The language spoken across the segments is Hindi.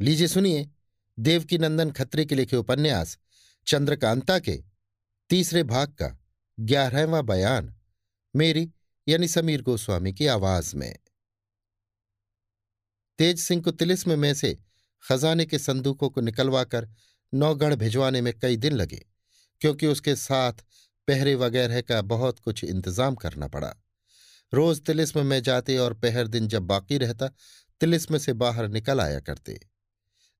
लीजिए सुनिए देवकी नंदन खत्री के लिखे उपन्यास, चंद्रकांता के, तीसरे भाग का, ग्यारहवा बयान, मेरी, यानी समीर गोस्वामी की आवाज़ में। तेज सिंह को तिलिस्म में से खजाने के संदूकों को निकलवाकर नौगढ़ भिजवाने में कई दिन लगे, क्योंकि उसके साथ पहरे वगैरह का बहुत कुछ इंतज़ाम करना पड़ा। रोज तिलिस्म में जाते और पहर दिन जब बाकी रहता, तिलिस्म से बाहर निकल आया करते।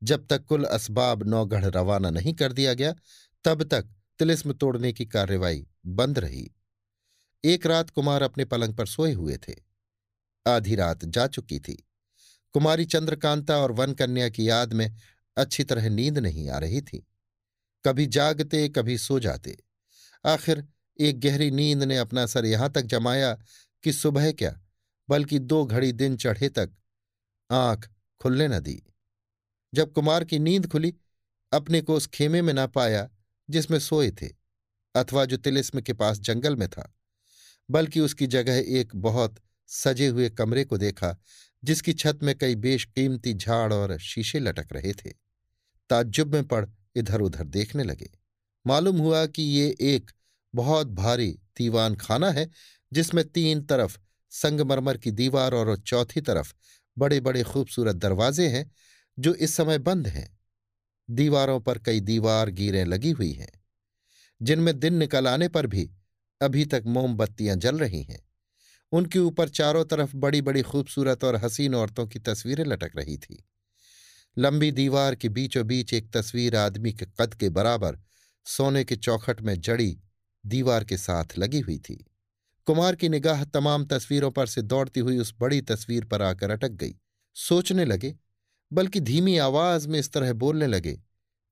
जब तक कुल असबाब नौगढ़ रवाना नहीं कर दिया गया, तब तक तिलिस्म तोड़ने की कार्रवाई बंद रही। एक रात कुमार अपने पलंग पर सोए हुए थे। आधी रात जा चुकी थी। कुमारी चंद्रकांता और वन कन्या की याद में अच्छी तरह नींद नहीं आ रही थी। कभी जागते, कभी सो जाते। आखिर एक गहरी नींद ने अपना सर यहाँ तक जमाया कि सुबह क्या, बल्कि दो घड़ी दिन चढ़े तक आँख खुलने न दी। जब कुमार की नींद खुली, अपने को उस खेमे में ना पाया जिसमें सोए थे, अथवा जो तिलिस्म के पास जंगल में था, बल्कि उसकी जगह एक बहुत सजे हुए कमरे को देखा, जिसकी छत में कई बेशकीमती झाड़ और शीशे लटक रहे थे। ताज्जुब में पड़ इधर उधर देखने लगे। मालूम हुआ कि ये एक बहुत भारी दीवान खाना है, जिसमें तीन तरफ़ संगमरमर की दीवार और चौथी तरफ़ बड़े बड़े खूबसूरत दरवाजे हैं जो इस समय बंद हैं। दीवारों पर कई दीवार गिरें लगी हुई हैं। जिनमें दिन निकल आने पर भी अभी तक मोमबत्तियाँ जल रही हैं। उनके ऊपर चारों तरफ़ बड़ी बड़ी खूबसूरत और हसीन औरतों की तस्वीरें लटक रही थी। लंबी दीवार के बीचों बीच एक तस्वीर आदमी के कद के बराबर सोने के चौखट में जड़ी दीवार के साथ लगी हुई थी। कुमार की निगाह तमाम तस्वीरों पर से दौड़ती हुई उस बड़ी तस्वीर पर आकर अटक गई। सोचने लगे बल्कि धीमी आवाज़ में इस तरह बोलने लगे,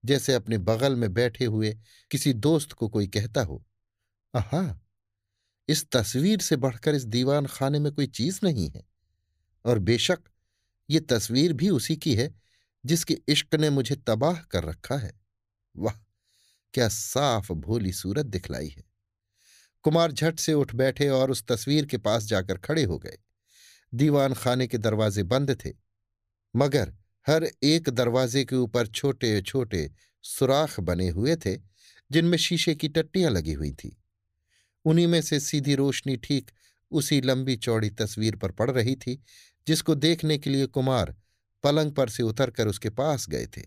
जैसे अपने बगल में बैठे हुए किसी दोस्त को कोई कहता हो। आहा इस तस्वीर से बढ़कर इस दीवान खाने में कोई चीज़ नहीं है। और बेशक ये तस्वीर भी उसी की है, जिसके इश्क ने मुझे तबाह कर रखा है। वाह, क्या साफ़ भोली सूरत दिखलाई है! कुमार झट से उठ बैठे और उस तस्वीर के पास जाकर खड़े हो गए। दीवान खाने के दरवाजे बंद थे, मगर हर एक दरवाजे के ऊपर छोटे छोटे सुराख बने हुए थे, जिनमें शीशे की टट्टियाँ लगी हुई थी। उन्हीं में से सीधी रोशनी ठीक उसी लंबी चौड़ी तस्वीर पर पड़ रही थी, जिसको देखने के लिए कुमार पलंग पर से उतरकर उसके पास गए थे।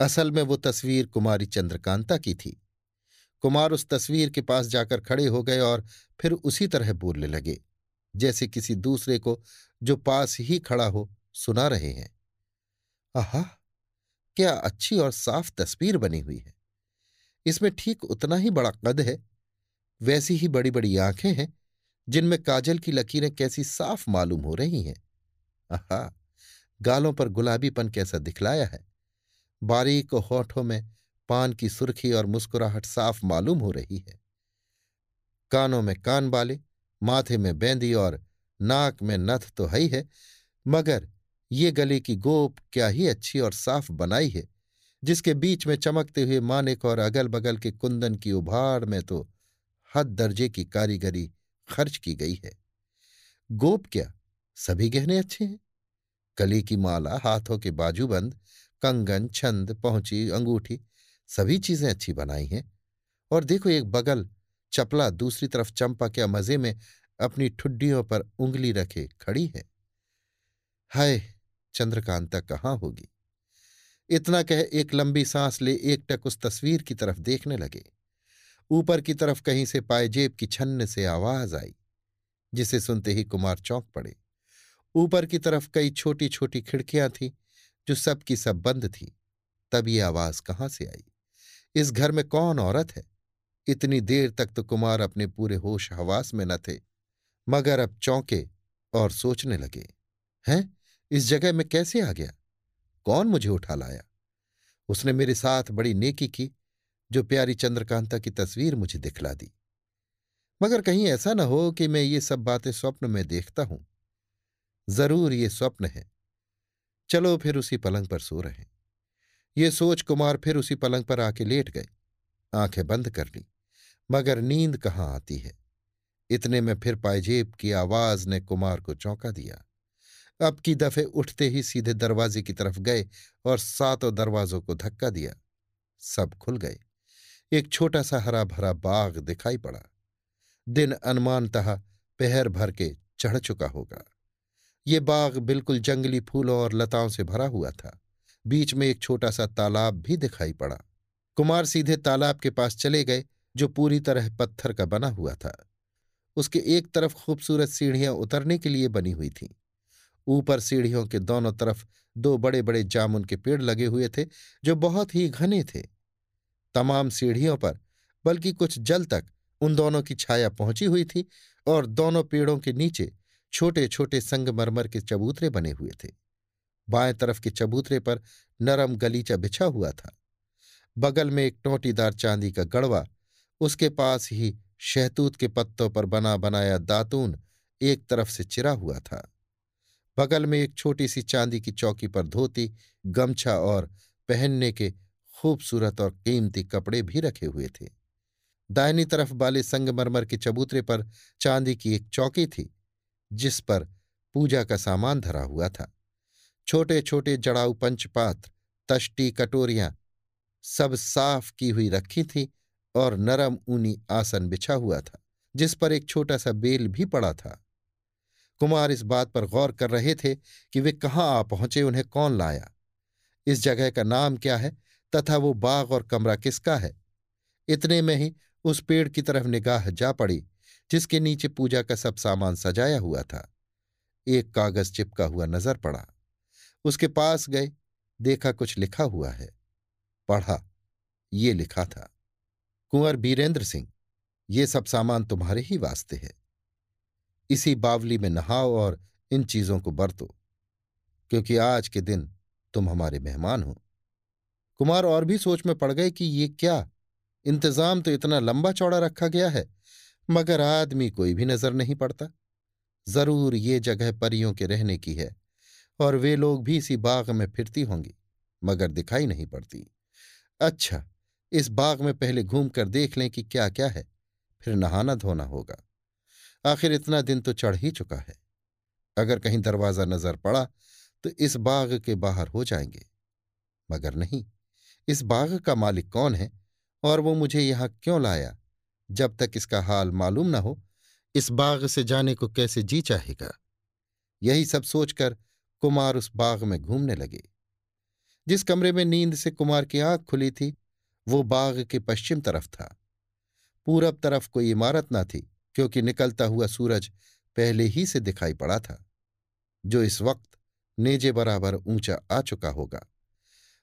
असल में वो तस्वीर कुमारी चंद्रकांता की थी। कुमार उस तस्वीर के पास जाकर खड़े हो गए और फिर उसी तरह बोलने लगे, जैसे किसी दूसरे को जो पास ही खड़ा हो सुना रहे हैं। आहा, क्या अच्छी और साफ़ तस्वीर बनी हुई है। इसमें ठीक उतना ही बड़ा कद है। वैसी ही बड़ी बड़ी आँखें हैं, जिनमें काजल की लकीरें कैसी साफ़ मालूम हो रही हैं। आहा, गालों पर गुलाबीपन कैसा दिखलाया है। बारीक होठों में पान की सुर्खी और मुस्कुराहट साफ़ मालूम हो रही है। कानों में कान बाले, माथे में बेंदी और नाक में नथ तो है ही है, मगर ये गले की गोप क्या ही अच्छी और साफ़ बनाई है, जिसके बीच में चमकते हुए मानिक और अगल बगल के कुंदन की उभाड़ में तो हद दर्जे की कारीगरी खर्च की गई है। गोप क्या, सभी गहने अच्छे हैं? कली की माला, हाथों के बाजूबंद, कंगन, छंद, पहुँची, अंगूठी, सभी चीज़ें अच्छी बनाई हैं। और देखो एक बगल, चपला, दूसरी तरफ़ चंपा क्या मज़े में अपनी ठुड्डियों पर उंगली रखे खड़ी है। हाय! चंद्रकांता कहाँ होगी? इतना कह एक लंबी सांस ले एकटक उस तस्वीर की तरफ़ देखने लगे। ऊपर की तरफ़ कहीं से पायजेब की छन्न से आवाज़ आई, जिसे सुनते ही कुमार चौंक पड़े। ऊपर की तरफ़ कई छोटी छोटी खिड़कियाँ थीं, जो सब की सब बंद थी। तब ये आवाज़ कहाँ से आई? इस घर में कौन औरत है? इतनी देर तक तो कुमार अपने पूरे होश हवास में न थे, मगर अब चौंके और सोचने लगे। हैं? इस जगह में कैसे आ गया? कौन मुझे उठा लाया? उसने मेरे साथ बड़ी नेकी की, जो प्यारी चंद्रकांता की तस्वीर मुझे दिखला दी। मगर कहीं ऐसा न हो कि मैं ये सब बातें स्वप्न में देखता हूँ। ज़रूर ये स्वप्न है। चलो फिर उसी पलंग पर सो रहे ये सोच कुमार फिर उसी पलंग पर आके लेट गए आँखें बंद कर ली, मगर नींद कहाँ आती है? इतने में फिर पायजेब की आवाज़ ने कुमार को चौंका दिया। अब की दफे उठते ही सीधे दरवाजे की तरफ़ गए और सातों दरवाजों को धक्का दिया। सब खुल गए। एक छोटा सा हरा भरा बाग दिखाई पड़ा। दिन अनुमानतः पहर भर के चढ़ चुका होगा। ये बाग बिल्कुल जंगली फूलों और लताओं से भरा हुआ था। बीच में एक छोटा सा तालाब भी दिखाई पड़ा। कुमार सीधे तालाब के पास चले गए, जो पूरी तरह पत्थर का बना हुआ था। उसके एक तरफ़ खूबसूरत सीढ़ियाँ उतरने के लिए बनी हुई थीं। ऊपर सीढ़ियों के दोनों तरफ़ दो बड़े बड़े जामुन के पेड़ लगे हुए थे, जो बहुत ही घने थे। तमाम सीढ़ियों पर, बल्कि कुछ जल तक, उन दोनों की छाया पहुँची हुई थी और दोनों पेड़ों के नीचे छोटे छोटे संगमरमर के चबूतरे बने हुए थे। बाएँ तरफ़ के चबूतरे पर नरम गलीचा बिछा हुआ था। बगल में एक टोटीदार चांदी का गड़वा, उसके पास ही शहतूत के पत्तों पर बना बनाया दातून एक तरफ़ से चिरा हुआ था। बगल में एक छोटी सी चांदी की चौकी पर धोती, गमछा और पहनने के खूबसूरत और कीमती कपड़े भी रखे हुए थे। दाहिनी तरफ़ वाले संगमरमर के चबूतरे पर चांदी की एक चौकी थी, जिस पर पूजा का सामान धरा हुआ था। छोटे छोटे जड़ाऊ पंचपात्र तष्टी कटोरियाँ सब साफ़ की हुई रखी थी और नरम ऊनी आसन बिछा हुआ था, जिस पर एक छोटा सा बेल भी पड़ा था। कुमार इस बात पर गौर कर रहे थे कि वे कहाँ आ पहुँचे, उन्हें कौन लाया? इस जगह का नाम क्या है, तथा वो बाग और कमरा किसका है? इतने में ही उस पेड़ की तरफ़ निगाह जा पड़ी, जिसके नीचे पूजा का सब सामान सजाया हुआ था। एक कागज़ चिपका हुआ नज़र पड़ा। उसके पास गए, देखा कुछ लिखा हुआ है। पढ़ा, ये लिखा था, कुंवर बीरेंद्र सिंह, ये सब सामान तुम्हारे ही वास्ते है। इसी बावली में नहाओ और इन चीज़ों को बरतो, क्योंकि आज के दिन तुम हमारे मेहमान हो। कुमार और भी सोच में पड़ गए कि ये क्या? इंतज़ाम तो इतना लंबा चौड़ा रखा गया है, मगर आदमी कोई भी नज़र नहीं पड़ता। ज़रूर ये जगह परियों के रहने की है, और वे लोग भी इसी बाग में फिरती होंगी, मगर दिखाई नहीं पड़ती। अच्छा इस बाग में पहले घूम कर देख लें कि क्या क्या है, फिर नहाना धोना होगा। आखिर इतना दिन तो चढ़ ही चुका है। अगर कहीं दरवाज़ा नज़र पड़ा तो इस बाग के बाहर हो जाएँगे। मगर नहीं, इस बाग का मालिक कौन है और वो मुझे यहाँ क्यों लाया? जब तक इसका हाल मालूम न हो, इस बाग से जाने को कैसे जी चाहेगा? यही सब सोचकर कुमार उस बाग में घूमने लगे। जिस कमरे में नींद से कुमार की आँख खुली थी, वो बाग के पश्चिम तरफ़ था। पूरब तरफ़ कोई इमारत न थी क्योंकि निकलता हुआ सूरज पहले ही से दिखाई पड़ा था, जो इस वक्त नेजे बराबर ऊँचा आ चुका होगा।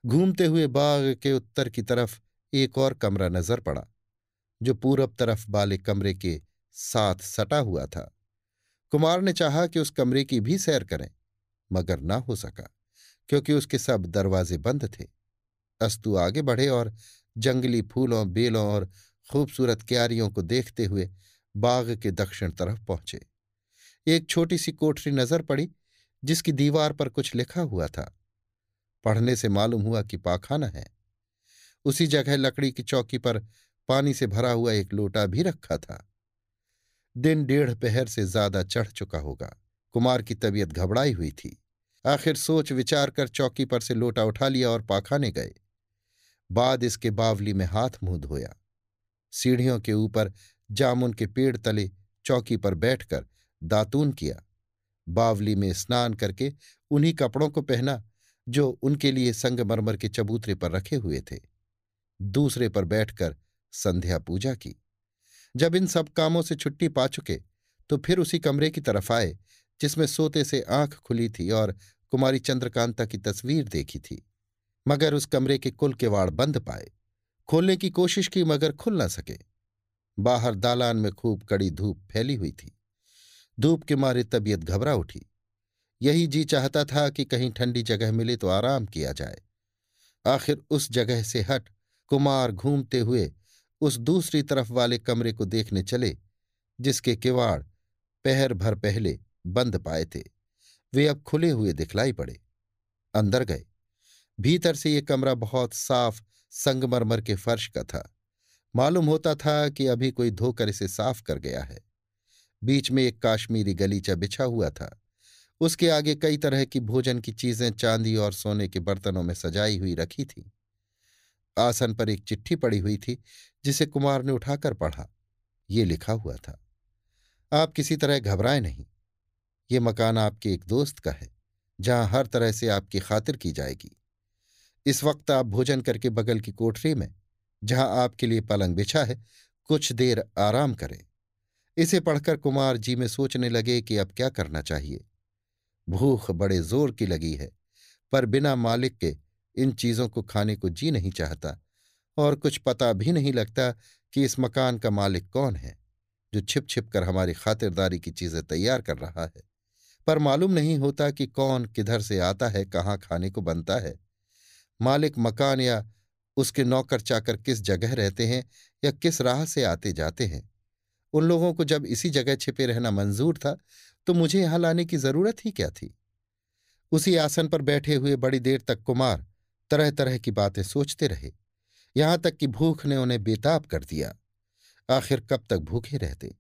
घूमते हुए बाग के उत्तर की तरफ़ एक और कमरा नज़र पड़ा, जो पूरब तरफ़ वाले कमरे के साथ सटा हुआ था। कुमार ने चाहा कि उस कमरे की भी सैर करें, मगर ना हो सका, क्योंकि उसके सब दरवाजे बंद थे। अस्तु आगे बढ़े और जंगली फूलों, बेलों और खूबसूरत क्यारियों को देखते हुए बाग के दक्षिण तरफ़ पहुँचे। एक छोटी सी कोठरी नज़र पड़ी, जिसकी दीवार पर कुछ लिखा हुआ था। पढ़ने से मालूम हुआ कि पाखाना है। उसी जगह लकड़ी की चौकी पर पानी से भरा हुआ एक लोटा भी रखा था। दिन डेढ़ पहर से ज़्यादा चढ़ चुका होगा। कुमार की तबीयत घबराई हुई थी। आखिर सोच विचार कर चौकी पर से लोटा उठा लिया और पाखाने गए। बाद इसके बावली में हाथ मुँह धोया। सीढ़ियों के ऊपर जामुन के पेड़ तले चौकी पर बैठकर दातून किया। बावली में स्नान करके उन्हीं कपड़ों को पहना, जो उनके लिए संगमरमर के चबूतरे पर रखे हुए थे। दूसरे पर बैठकर संध्या पूजा की। जब इन सब कामों से छुट्टी पा चुके तो फिर उसी कमरे की तरफ़ आए, जिसमें सोते से आँख खुली थी और कुमारी चंद्रकांता की तस्वीर देखी थी। मगर उस कमरे के कुल के वाड़ बंद पाए। खोलने की कोशिश की मगर खुल ना सके। बाहर दालान में खूब कड़ी धूप फैली हुई थी। धूप के मारे तबीयत घबरा उठी। यही जी चाहता था कि कहीं ठंडी जगह मिले तो आराम किया जाए। आखिर उस जगह से हट कुमार घूमते हुए उस दूसरी तरफ़ वाले कमरे को देखने चले, जिसके किवाड़ पहर भर पहले बंद पाए थे। वे अब खुले हुए दिखलाई पड़े। अंदर गए। भीतर से ये कमरा बहुत साफ़ संगमरमर के फर्श का था। मालूम होता था कि अभी कोई धोकर इसे साफ़ कर गया है। बीच में एक काश्मीरी गलीचा बिछा हुआ था। उसके आगे कई तरह की भोजन की चीज़ें चांदी और सोने के बर्तनों में सजाई हुई रखी थी। आसन पर एक चिट्ठी पड़ी हुई थी, जिसे कुमार ने उठाकर पढ़ा। ये लिखा हुआ था, आप किसी तरह घबराए नहीं। ये मकान आपके एक दोस्त का है, जहाँ हर तरह से आपकी खातिर की जाएगी। इस वक्त आप भोजन करके बगल की कोठरी में जहाँ आपके लिए पलंग बिछा है, कुछ देर आराम करें। इसे पढ़कर कुमार जी में सोचने लगे कि अब क्या करना चाहिए। भूख बड़े ज़ोर की लगी है, पर बिना मालिक के इन चीज़ों को खाने को जी नहीं चाहता और कुछ पता भी नहीं लगता कि इस मकान का मालिक कौन है, जो छिप छिप कर हमारी खातिरदारी की चीज़ें तैयार कर रहा है। पर मालूम नहीं होता कि कौन किधर से आता है, कहाँ खाने को बनता है। मालिक मकान या उसके नौकर चाकर किस जगह रहते हैं या किस राह से आते जाते हैं? उन लोगों को जब इसी जगह छिपे रहना मंजूर था तो मुझे यहाँ लाने की ज़रूरत ही क्या थी? उसी आसन पर बैठे हुए बड़ी देर तक कुमार तरह तरह की बातें सोचते रहे। यहाँ तक कि भूख ने उन्हें बेताब कर दिया। आखिर कब तक भूखे रहते?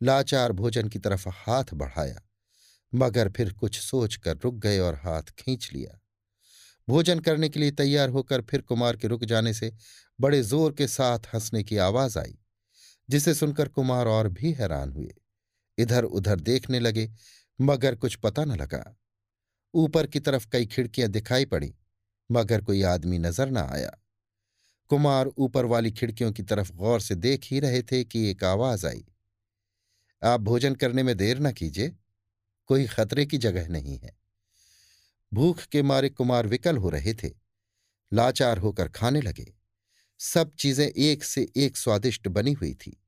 लाचार भोजन की तरफ़ हाथ बढ़ाया, मगर फिर कुछ सोचकर रुक गए और हाथ खींच लिया। भोजन करने के लिए तैयार होकर फिर कुमार के रुक जाने से बड़े ज़ोर के साथ हंसने की आवाज़ आई, जिसे सुनकर कुमार और भी हैरान हुए। इधर उधर देखने लगे, मगर कुछ पता न लगा। ऊपर की तरफ़ कई खिड़कियाँ दिखाई पड़ी, मगर कोई आदमी नज़र न आया। कुमार ऊपर वाली खिड़कियों की तरफ़ गौर से देख ही रहे थे कि एक आवाज़ आई। आप भोजन करने में देर न कीजिए, कोई खतरे की जगह नहीं है। भूख के मारे कुमार विकल हो रहे थे। लाचार होकर खाने लगे। सब चीज़ें एक से एक स्वादिष्ट बनी हुई थी।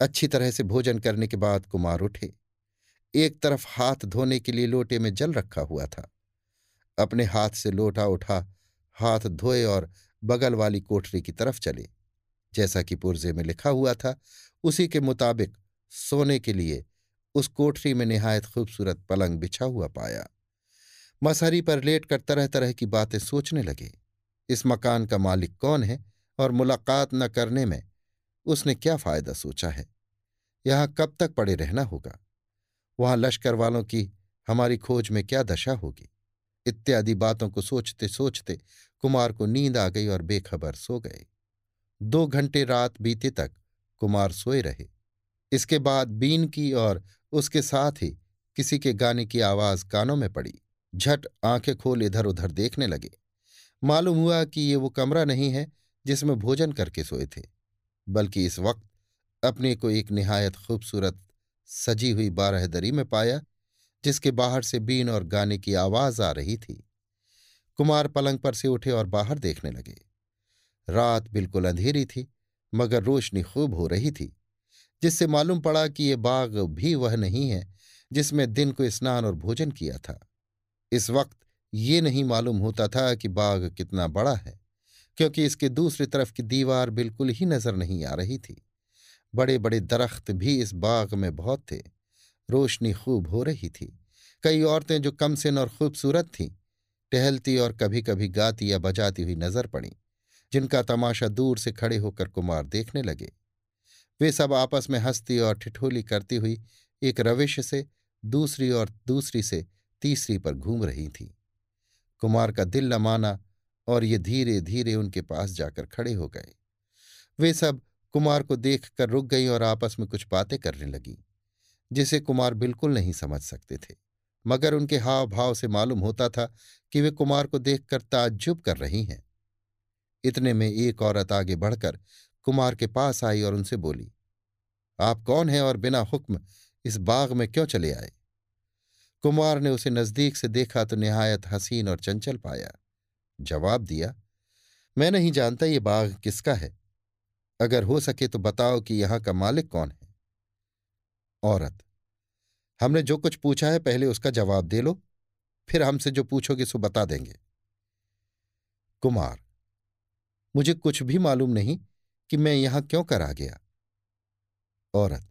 अच्छी तरह से भोजन करने के बाद कुमार उठे। एक तरफ़ हाथ धोने के लिए लोटे में जल रखा हुआ था। अपने हाथ से लोटा उठा, हाथ धोए और बगल वाली कोठरी की तरफ़ चले। जैसा कि पुर्जे में लिखा हुआ था, उसी के मुताबिक सोने के लिए उस कोठरी में निहायत खूबसूरत पलंग बिछा हुआ पाया। मसहरी पर लेटकर तरह तरह की बातें सोचने लगे। इस मकान का मालिक कौन है और मुलाकात न करने में उसने क्या फ़ायदा सोचा है? यहाँ कब तक पड़े रहना होगा? वहाँ लश्कर वालों की हमारी खोज में क्या दशा होगी? इत्यादि बातों को सोचते सोचते कुमार को नींद आ गई और बेखबर सो गए। दो घंटे रात बीते तक कुमार सोए रहे। इसके बाद बीन की और उसके साथ ही किसी के गाने की आवाज़ कानों में पड़ी। झट आँखें खोल इधर उधर देखने लगे। मालूम हुआ कि ये वो कमरा नहीं है जिसमें भोजन करके सोए थे, बल्कि इस वक्त अपने को एक निहायत खूबसूरत, सजी हुई बारहदरी में पाया, जिसके बाहर से बीन और गाने की आवाज़ आ रही थी। कुमार पलंग पर से उठे और बाहर देखने लगे। रात बिल्कुल अंधेरी थी, मगर रोशनी खूब हो रही थी, जिससे मालूम पड़ा कि ये बाग भी वह नहीं है जिसमें दिन को स्नान और भोजन किया था। इस वक्त ये नहीं मालूम होता था कि बाग कितना बड़ा है, क्योंकि इसके दूसरी तरफ़ की दीवार बिल्कुल ही नज़र नहीं आ रही थी। बड़े बड़े दरख्त भी इस बाग में बहुत थे। रोशनी खूब हो रही थी। कई औरतें जो कमसिन और खूबसूरत थीं, टहलती और कभी कभी गाती या बजाती हुई नज़र पड़ी, जिनका तमाशा दूर से खड़े होकर कुमार देखने लगे। वे सब आपस में हंसती और ठिठोली करती हुई एक रविश से, दूसरी और दूसरी से तीसरी पर घूम रही थीं। कुमार का दिल न माना और ये धीरे धीरे उनके पास जाकर खड़े हो गए। वे सब कुमार को देखकर रुक गई और आपस में कुछ बातें करने लगी, जिसे कुमार बिल्कुल नहीं समझ सकते थे। मगर उनके हाव भाव से मालूम होता था कि वे कुमार को देखकर ताज्जुब कर रही हैं। इतने में एक औरत आगे बढ़कर कुमार के पास आई और उनसे बोली, आप कौन हैं और बिना हुक्म इस बाग में क्यों चले आए? कुमार ने उसे नज़दीक से देखा तो निहायत हसीन और चंचल पाया। जवाब दिया, मैं नहीं जानता ये बाग किसका है। अगर हो सके तो बताओ कि यहाँ का मालिक कौन है? औरत, हमने जो कुछ पूछा है पहले उसका जवाब दे लो, फिर हमसे जो पूछोगे सो बता देंगे। कुमार, मुझे कुछ भी मालूम नहीं कि मैं यहाँ क्यों कर आ गया? औरत,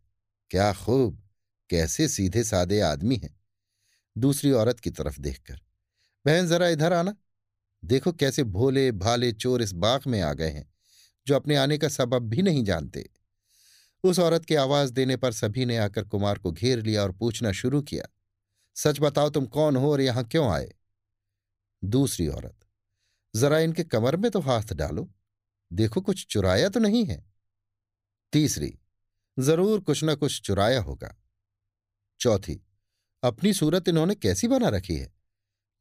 क्या खूब, कैसे सीधे सादे आदमी हैं? दूसरी औरत की तरफ़ देखकर। बहन, जरा इधर आना। देखो कैसे भोले, भाले चोर इस बाग में आ गए हैं, जो अपने आने का सबब भी नहीं जानते। उस औरत की आवाज़ देने पर सभी ने आकर कुमार को घेर लिया और पूछना शुरू किया, सच बताओ तुम कौन हो और यहाँ क्यों आए? दूसरी औरत, जरा इनके कमर में तो हाथ डालो। देखो कुछ चुराया तो नहीं है? तीसरी, ज़रूर कुछ न कुछ चुराया होगा। चौथी अपनी सूरत इन्होंने कैसी बना रखी है?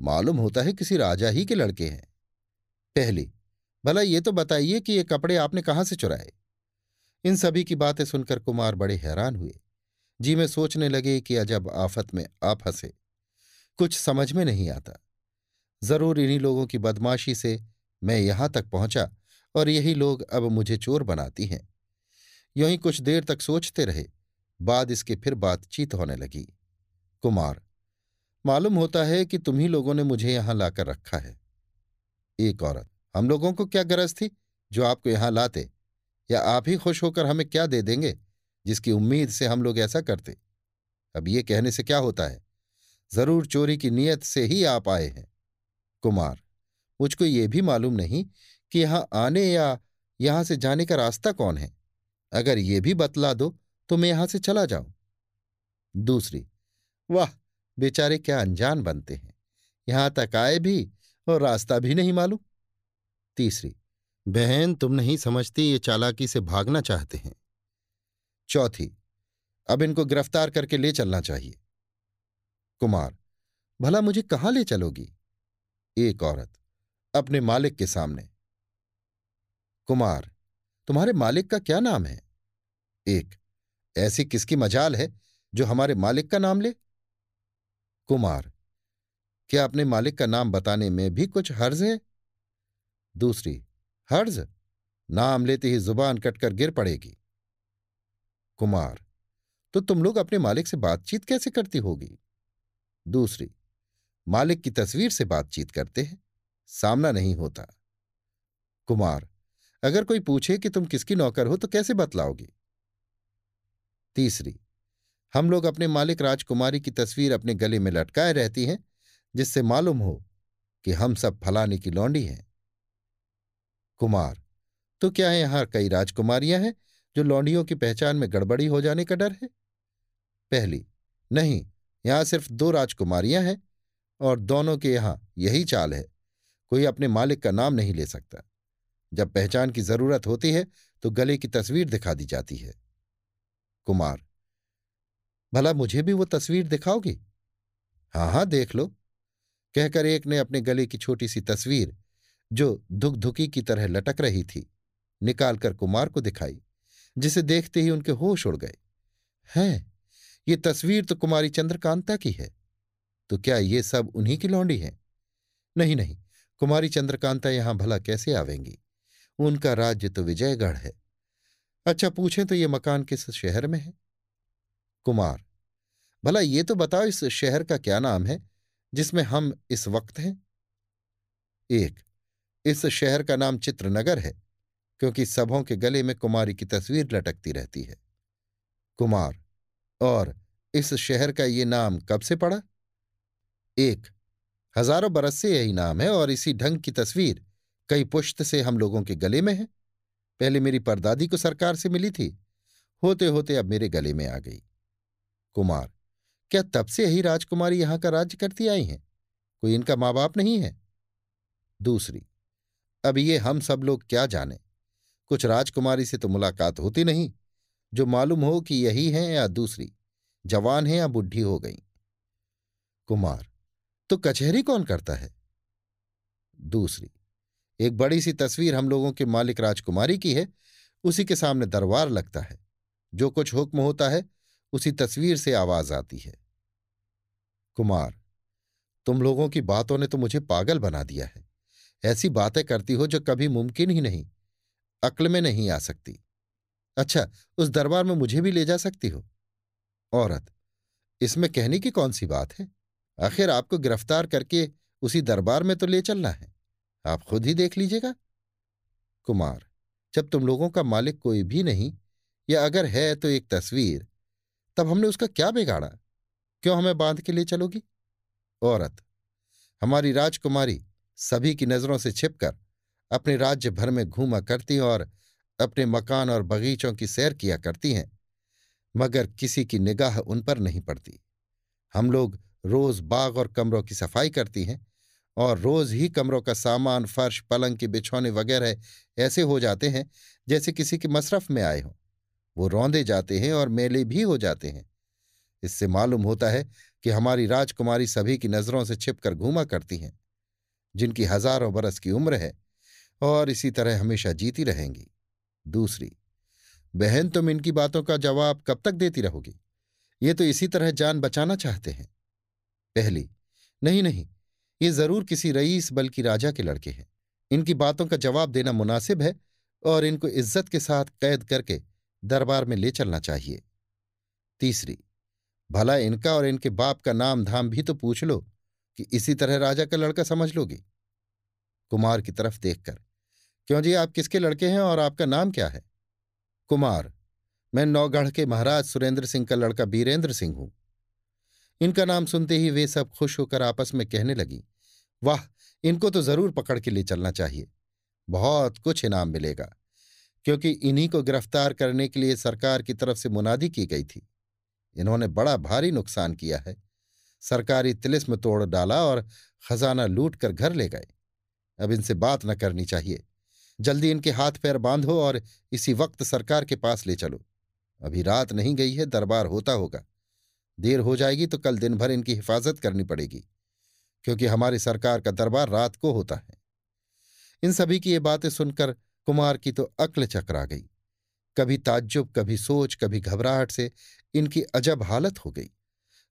मालूम होता है किसी राजा ही के लड़के हैं। पहली, भला ये तो बताइए कि ये कपड़े आपने कहाँ से चुराए? इन सभी की बातें सुनकर कुमार बड़े हैरान हुए। जी में सोचने लगे कि अजब आफत में आप हंसे कुछ समझ में नहीं आता। ज़रूर इन्हीं लोगों की बदमाशी से मैं यहाँ तक पहुँचा और यही लोग अब मुझे चोर बनाती हैं। यूँ कुछ देर तक सोचते रहे, बाद इसके फिर बातचीत होने लगी। कुमार, मालूम होता है कि तुम्ही लोगों ने मुझे यहाँ लाकर रखा है। एक औरत, हम लोगों को क्या गरज थी? जो आपको यहाँ लाते, या आप ही खुश होकर हमें क्या दे देंगे, जिसकी उम्मीद से हम लोग ऐसा करते? अब ये कहने से क्या होता है? ज़रूर चोरी की नीयत से ही आप आए हैं। कुमार, मुझको ये भी मालूम नहीं कि यहाँ आने या यहाँ से जाने का रास्ता कौन है। अगर ये भी बतला दो तो मैं यहाँ से चला जाऊँ। दूसरी वाह, बेचारे क्या अनजान बनते हैं। यहाँ तक आए भी और रास्ता भी नहीं मालूम। तीसरी, बहन तुम नहीं समझती ये चालाकी से भागना चाहते हैं। चौथी, अब इनको गिरफ़्तार करके ले चलना चाहिए। कुमार, भला मुझे कहाँ ले चलोगी? एक औरत, अपने मालिक के सामने। कुमार, तुम्हारे मालिक का क्या नाम है? एक, ऐसी किसकी मजाल है जो हमारे मालिक का नाम ले? कुमार, क्या अपने मालिक का नाम बताने में भी कुछ हर्ज है? दूसरी, हर्ज? नाम लेते ही ज़ुबान कटकर गिर पड़ेगी। कुमार तो तुम लोग अपने मालिक से बातचीत कैसे करती होगी? दूसरी, मालिक की तस्वीर से बातचीत करते हैं, सामना नहीं होता। कुमार, अगर कोई पूछे कि तुम किसकी नौकर हो तो कैसे बतलाओगी? तीसरी हम लोग अपने मालिक राजकुमारी की तस्वीर अपने गले में लटकाए रहती हैं, जिससे मालूम हो कि हम सब फलाने की लौंडी हैं। कुमार तो क्या है यहाँ कई राजकुमारियाँ हैं जो लौंडियों की पहचान में गड़बड़ी हो जाने का डर है? पहली, नहीं, यहाँ सिर्फ़ दो राजकुमारियाँ हैं और दोनों के यहाँ यही चाल है, कोई अपने मालिक का नाम नहीं ले सकता। जब पहचान की ज़रूरत होती है तो गले की तस्वीर दिखा दी जाती है। कुमार भला मुझे भी वो तस्वीर दिखाओगी? हाँ हाँ देख लो। कहकर एक ने अपने गले की छोटी सी तस्वीर, जो धुकधुकी की तरह लटक रही थी, निकालकर कुमार को दिखाई, जिसे देखते ही उनके होश उड़ गए। हैं, ये तस्वीर तो कुमारी चंद्रकांता की है। तो क्या ये सब उन्हीं की लौंडी है? नहीं नहीं, कुमारी चंद्रकांता यहाँ भला कैसे आवेंगी? उनका राज्य तो विजयगढ़ है। अच्छा पूछें तो ये मकान किस शहर में है? कुमार। भला ये तो बताओ इस शहर का क्या नाम है, जिसमें हम इस वक्त हैं? एक, इस शहर का नाम चित्रनगर है, क्योंकि सबों के गले में कुमारी की तस्वीर लटकती रहती है। कुमार, और इस शहर का ये नाम कब से पड़ा? एक, हज़ारों बरस से यही नाम है और इसी ढंग की तस्वीर कई पुश्त से हम लोगों के गले में है। पहले मेरी परदादी को सरकार से मिली थी होते होते अब मेरे गले में आ गई। कुमार क्या तब से यही राजकुमारी यहाँ का राज्य करती आई हैं? कोई इनका माँ बाप नहीं है? दूसरी, अब ये हम सब लोग क्या जाने? कुछ राजकुमारी से तो मुलाकात होती नहीं, जो मालूम हो कि यही है या दूसरी, जवान है या बुढ़ी हो गई। कुमार तो कचहरी कौन करता है? दूसरी, एक बड़ी सी तस्वीर हम लोगों के मालिक राजकुमारी की है, उसी के सामने दरबार लगता है। जो कुछ हुक्म होता है उसी तस्वीर से आवाज़ आती है। कुमार, तुम लोगों की बातों ने तो मुझे पागल बना दिया है। ऐसी बातें करती हो जो कभी मुमकिन ही नहीं, अक्ल में नहीं आ सकती। अच्छा उस दरबार में मुझे भी ले जा सकती हो? औरत, इसमें कहने की कौन सी बात है? आखिर आपको गिरफ़्तार करके उसी दरबार में तो ले चलना है। आप खुद ही देख लीजिएगा। कुमार, जब तुम लोगों का मालिक कोई भी नहीं, या अगर है तो एक तस्वीर तब हमने उसका क्या बिगाड़ा? क्यों हमें बाँध के ले चलोगी? औरत, हमारी राजकुमारी सभी की नज़रों से छिपकर अपने राज्य भर में घूमा करती और अपने मकान और बगीचों की सैर किया करती हैं, मगर किसी की निगाह उन पर नहीं पड़ती। हम लोग रोज बाग और कमरों की सफ़ाई करती हैं और रोज ही कमरों का सामान, फर्श, पलंग के बिछौने वगैरह ऐसे हो जाते हैं जैसे किसी के मशरफ में आए हों। वो रौंदे जाते हैं और मेले भी हो जाते हैं। इससे मालूम होता है कि हमारी राजकुमारी सभी की नज़रों से छिपकर घूमा करती हैं, जिनकी हज़ारों बरस की उम्र है और इसी तरह हमेशा जीती रहेंगी। दूसरी, बहन तुम इनकी बातों का जवाब कब तक देती रहोगी? ये तो इसी तरह जान बचाना चाहते हैं। पहली, नहीं नहीं, ये ज़रूर किसी रईस बल्कि राजा के लड़के हैं। इनकी बातों का जवाब देना मुनासिब है और इनको इज़्ज़त के साथ कैद करके दरबार में ले चलना चाहिए। तीसरी, भला इनका और इनके बाप का नाम धाम भी तो पूछ लो कि इसी तरह राजा का लड़का समझ लोगे। कुमार की तरफ़ देखकर, क्यों जी आप किसके लड़के हैं और आपका नाम क्या है? कुमार, मैं नौगढ़ के महाराज सुरेंद्र सिंह का लड़का बीरेंद्र सिंह हूँ। इनका नाम सुनते ही वे सब खुश होकर आपस में कहने लगी, वाह, इनको तो ज़रूर पकड़ के ले चलना चाहिए। बहुत कुछ इनाम मिलेगा। क्योंकि इन्हीं को गिरफ़्तार करने के लिए सरकार की तरफ़ से मुनादी की गई थी। इन्होंने बड़ा भारी नुकसान किया है। सरकारी तिलिस्म तोड़ डाला और खजाना लूट कर घर ले गए। अब इनसे बात न करनी चाहिए। जल्दी इनके हाथ पैर बांधो और इसी वक्त सरकार के पास ले चलो। अभी रात नहीं गई है, दरबार होता होगा। देर हो जाएगी तो कल दिन भर इनकी हिफाजत करनी पड़ेगी, क्योंकि हमारी सरकार का दरबार रात को होता है। इन सभी की ये बातें सुनकर कुमार की तो अक्ल चकरा गई। कभी ताज्जुब, कभी सोच, कभी घबराहट से इनकी अजब हालत हो गई।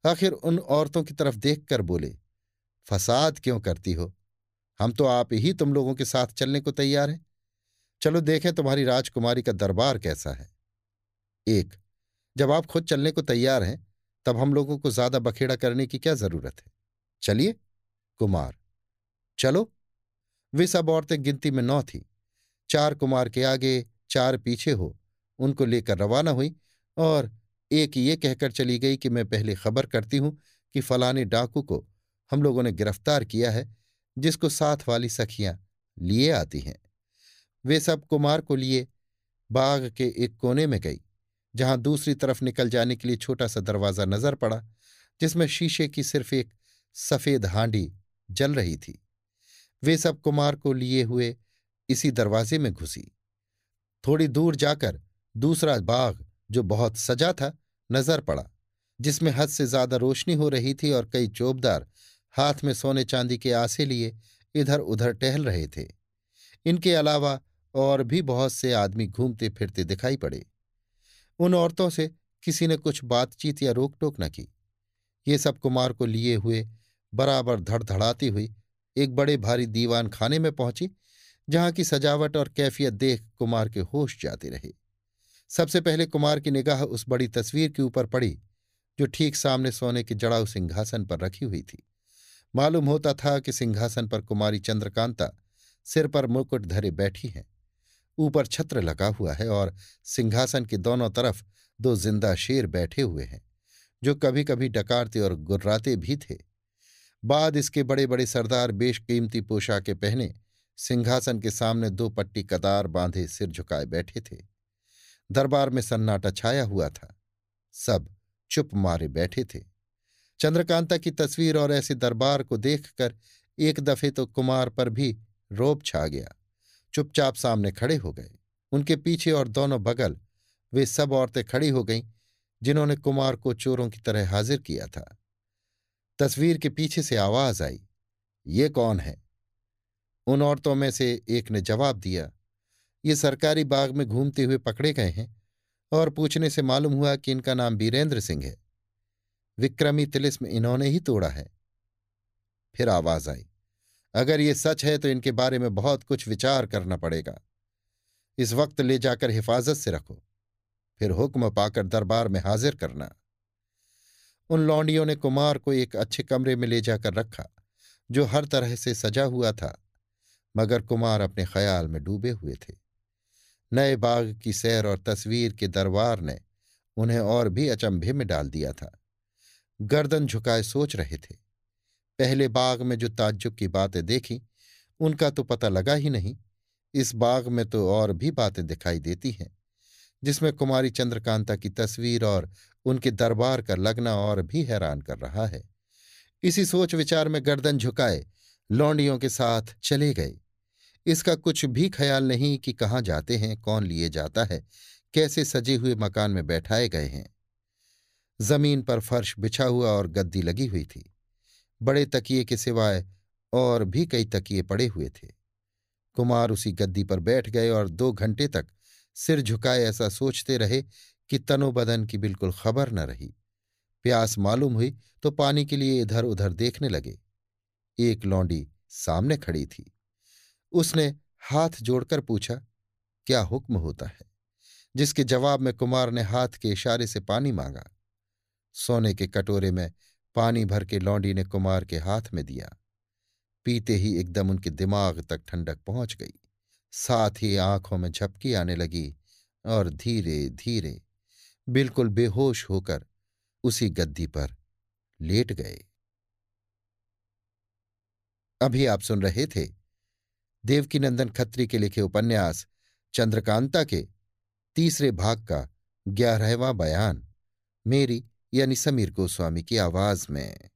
आखिर उन औरतों की तरफ़ देखकर बोले, फसाद क्यों करती हो? हम तो आप ही तुम लोगों के साथ चलने को तैयार हैं। चलो देखें तुम्हारी राजकुमारी का दरबार कैसा है। एक, जब आप खुद चलने को तैयार हैं, तब हम लोगों को ज़्यादा बखेड़ा करने की क्या ज़रूरत है? चलिए? कुमार, चलो। वे सब औरतें गिनती में नौ थी। चार कुमार के आगे चार पीछे हो। उनको लेकर रवाना हुई और एक ये कहकर चली गई कि मैं पहले खबर करती हूँ कि फलाने डाकू को हम लोगों ने गिरफ़्तार किया है, जिसको साथ वाली सखियाँ लिए आती हैं। वे सब कुमार को लिए बाग के एक कोने में गई, जहाँ दूसरी तरफ़ निकल जाने के लिए छोटा सा दरवाज़ा नज़र पड़ा, जिसमें शीशे की सिर्फ़ एक सफ़ेद हांडी जल रही थी। वे सब कुमार को लिए हुए इसी दरवाजे में घुसी। थोड़ी दूर जाकर दूसरा बाग, जो बहुत सजा था, नज़र पड़ा, जिसमें हद से ज़्यादा रोशनी हो रही थी और कई चोबदार हाथ में सोने चांदी के आसे लिए इधर उधर टहल रहे थे। इनके अलावा और भी बहुत से आदमी घूमते फिरते दिखाई पड़े। उन औरतों से किसी ने कुछ बातचीत या रोक टोक न की। ये सब कुमार को लिए हुए बराबर धड़धड़ाती हुई एक बड़े भारी दीवान खाने में पहुँची जहाँ की सजावट और कैफियत देख कुमार के होश जाते रहे। सबसे पहले कुमार की निगाह उस बड़ी तस्वीर के ऊपर पड़ी, जो ठीक सामने सोने के जड़ाऊ सिंहासन पर रखी हुई थी। मालूम होता था कि सिंहासन पर कुमारी चंद्रकांता सिर पर मुकुट धरे बैठी हैं। ऊपर छत्र लगा हुआ है और सिंहासन के दोनों तरफ़ दो ज़िंदा शेर बैठे हुए हैं, जो कभी कभी डकारते और गुर्राते भी थे। बाद इसके बड़े बड़े सरदार बेशकीमती पोशाकें पहने सिंहासन के सामने दो पट्टी कतार बांधे सिर झुकाए बैठे थे। दरबार में सन्नाटा छाया हुआ था। सब चुप मारे बैठे थे। चंद्रकांता की तस्वीर और ऐसे दरबार को देखकर एक दफे तो कुमार पर भी रोब छा गया। चुपचाप सामने खड़े हो गए। उनके पीछे और दोनों बगल वे सब औरतें खड़ी हो गईं, जिन्होंने कुमार को चोरों की तरह हाजिर किया था। तस्वीर के पीछे से आवाज़ आई, ये कौन है? उन औरतों में से एक ने जवाब दिया, ये सरकारी बाग में घूमते हुए पकड़े गए हैं और पूछने से मालूम हुआ कि इनका नाम बीरेंद्र सिंह है। विक्रमी तिलिस्म इन्होंने ही तोड़ा है। फिर आवाज़ आई, अगर ये सच है तो इनके बारे में बहुत कुछ विचार करना पड़ेगा। इस वक्त ले जाकर हिफाजत से रखो, फिर हुक्म पाकर दरबार में हाजिर करना। उन लौंडियों ने कुमार को एक अच्छे कमरे में ले जाकर रखा, जो हर तरह से सजा हुआ था। मगर कुमार अपने ख्याल में डूबे हुए थे। नए बाग की सैर और तस्वीर के दरबार ने उन्हें और भी अचंभे में डाल दिया था। गर्दन झुकाए सोच रहे थे। पहले बाग में जो ताज्जुब की बातें देखी, उनका तो पता लगा ही नहीं। इस बाग में तो और भी बातें दिखाई देती हैं, जिसमें कुमारी चंद्रकांता की तस्वीर और उनके दरबार का लगना और भी हैरान कर रहा है। इसी सोच विचार में गर्दन झुकाए लौंडियों के साथ चले गए। इसका कुछ भी ख्याल नहीं कि कहाँ जाते हैं, कौन लिए जाता है, कैसे सजे हुए मकान में बैठाए गए हैं। ज़मीन पर फर्श बिछा हुआ और गद्दी लगी हुई थी। बड़े तकिए के सिवाय और भी कई तकिए पड़े हुए थे। कुमार उसी गद्दी पर बैठ गए और दो घंटे तक सिर झुकाए ऐसा सोचते रहे कि तनोबदन की बिल्कुल खबर न रही। प्यास मालूम हुई तो पानी के लिए इधर उधर देखने लगे। एक लौंडी सामने खड़ी थी। उसने हाथ जोड़कर पूछा, क्या हुक्म होता है? जिसके जवाब में कुमार ने हाथ के इशारे से पानी मांगा। सोने के कटोरे में पानी भर के लौंडी ने कुमार के हाथ में दिया। पीते ही एकदम उनके दिमाग तक ठंडक पहुँच गई। साथ ही आँखों में झपकी आने लगी और धीरे धीरे बिल्कुल बेहोश होकर उसी गद्दी पर लेट गए। अभी आप सुन रहे थे देवकीनंदन खत्री के लिखे उपन्यास चंद्रकांता के तीसरे भाग का ग्यारहवां बयान, मेरी यानी समीर गोस्वामी की आवाज़ में।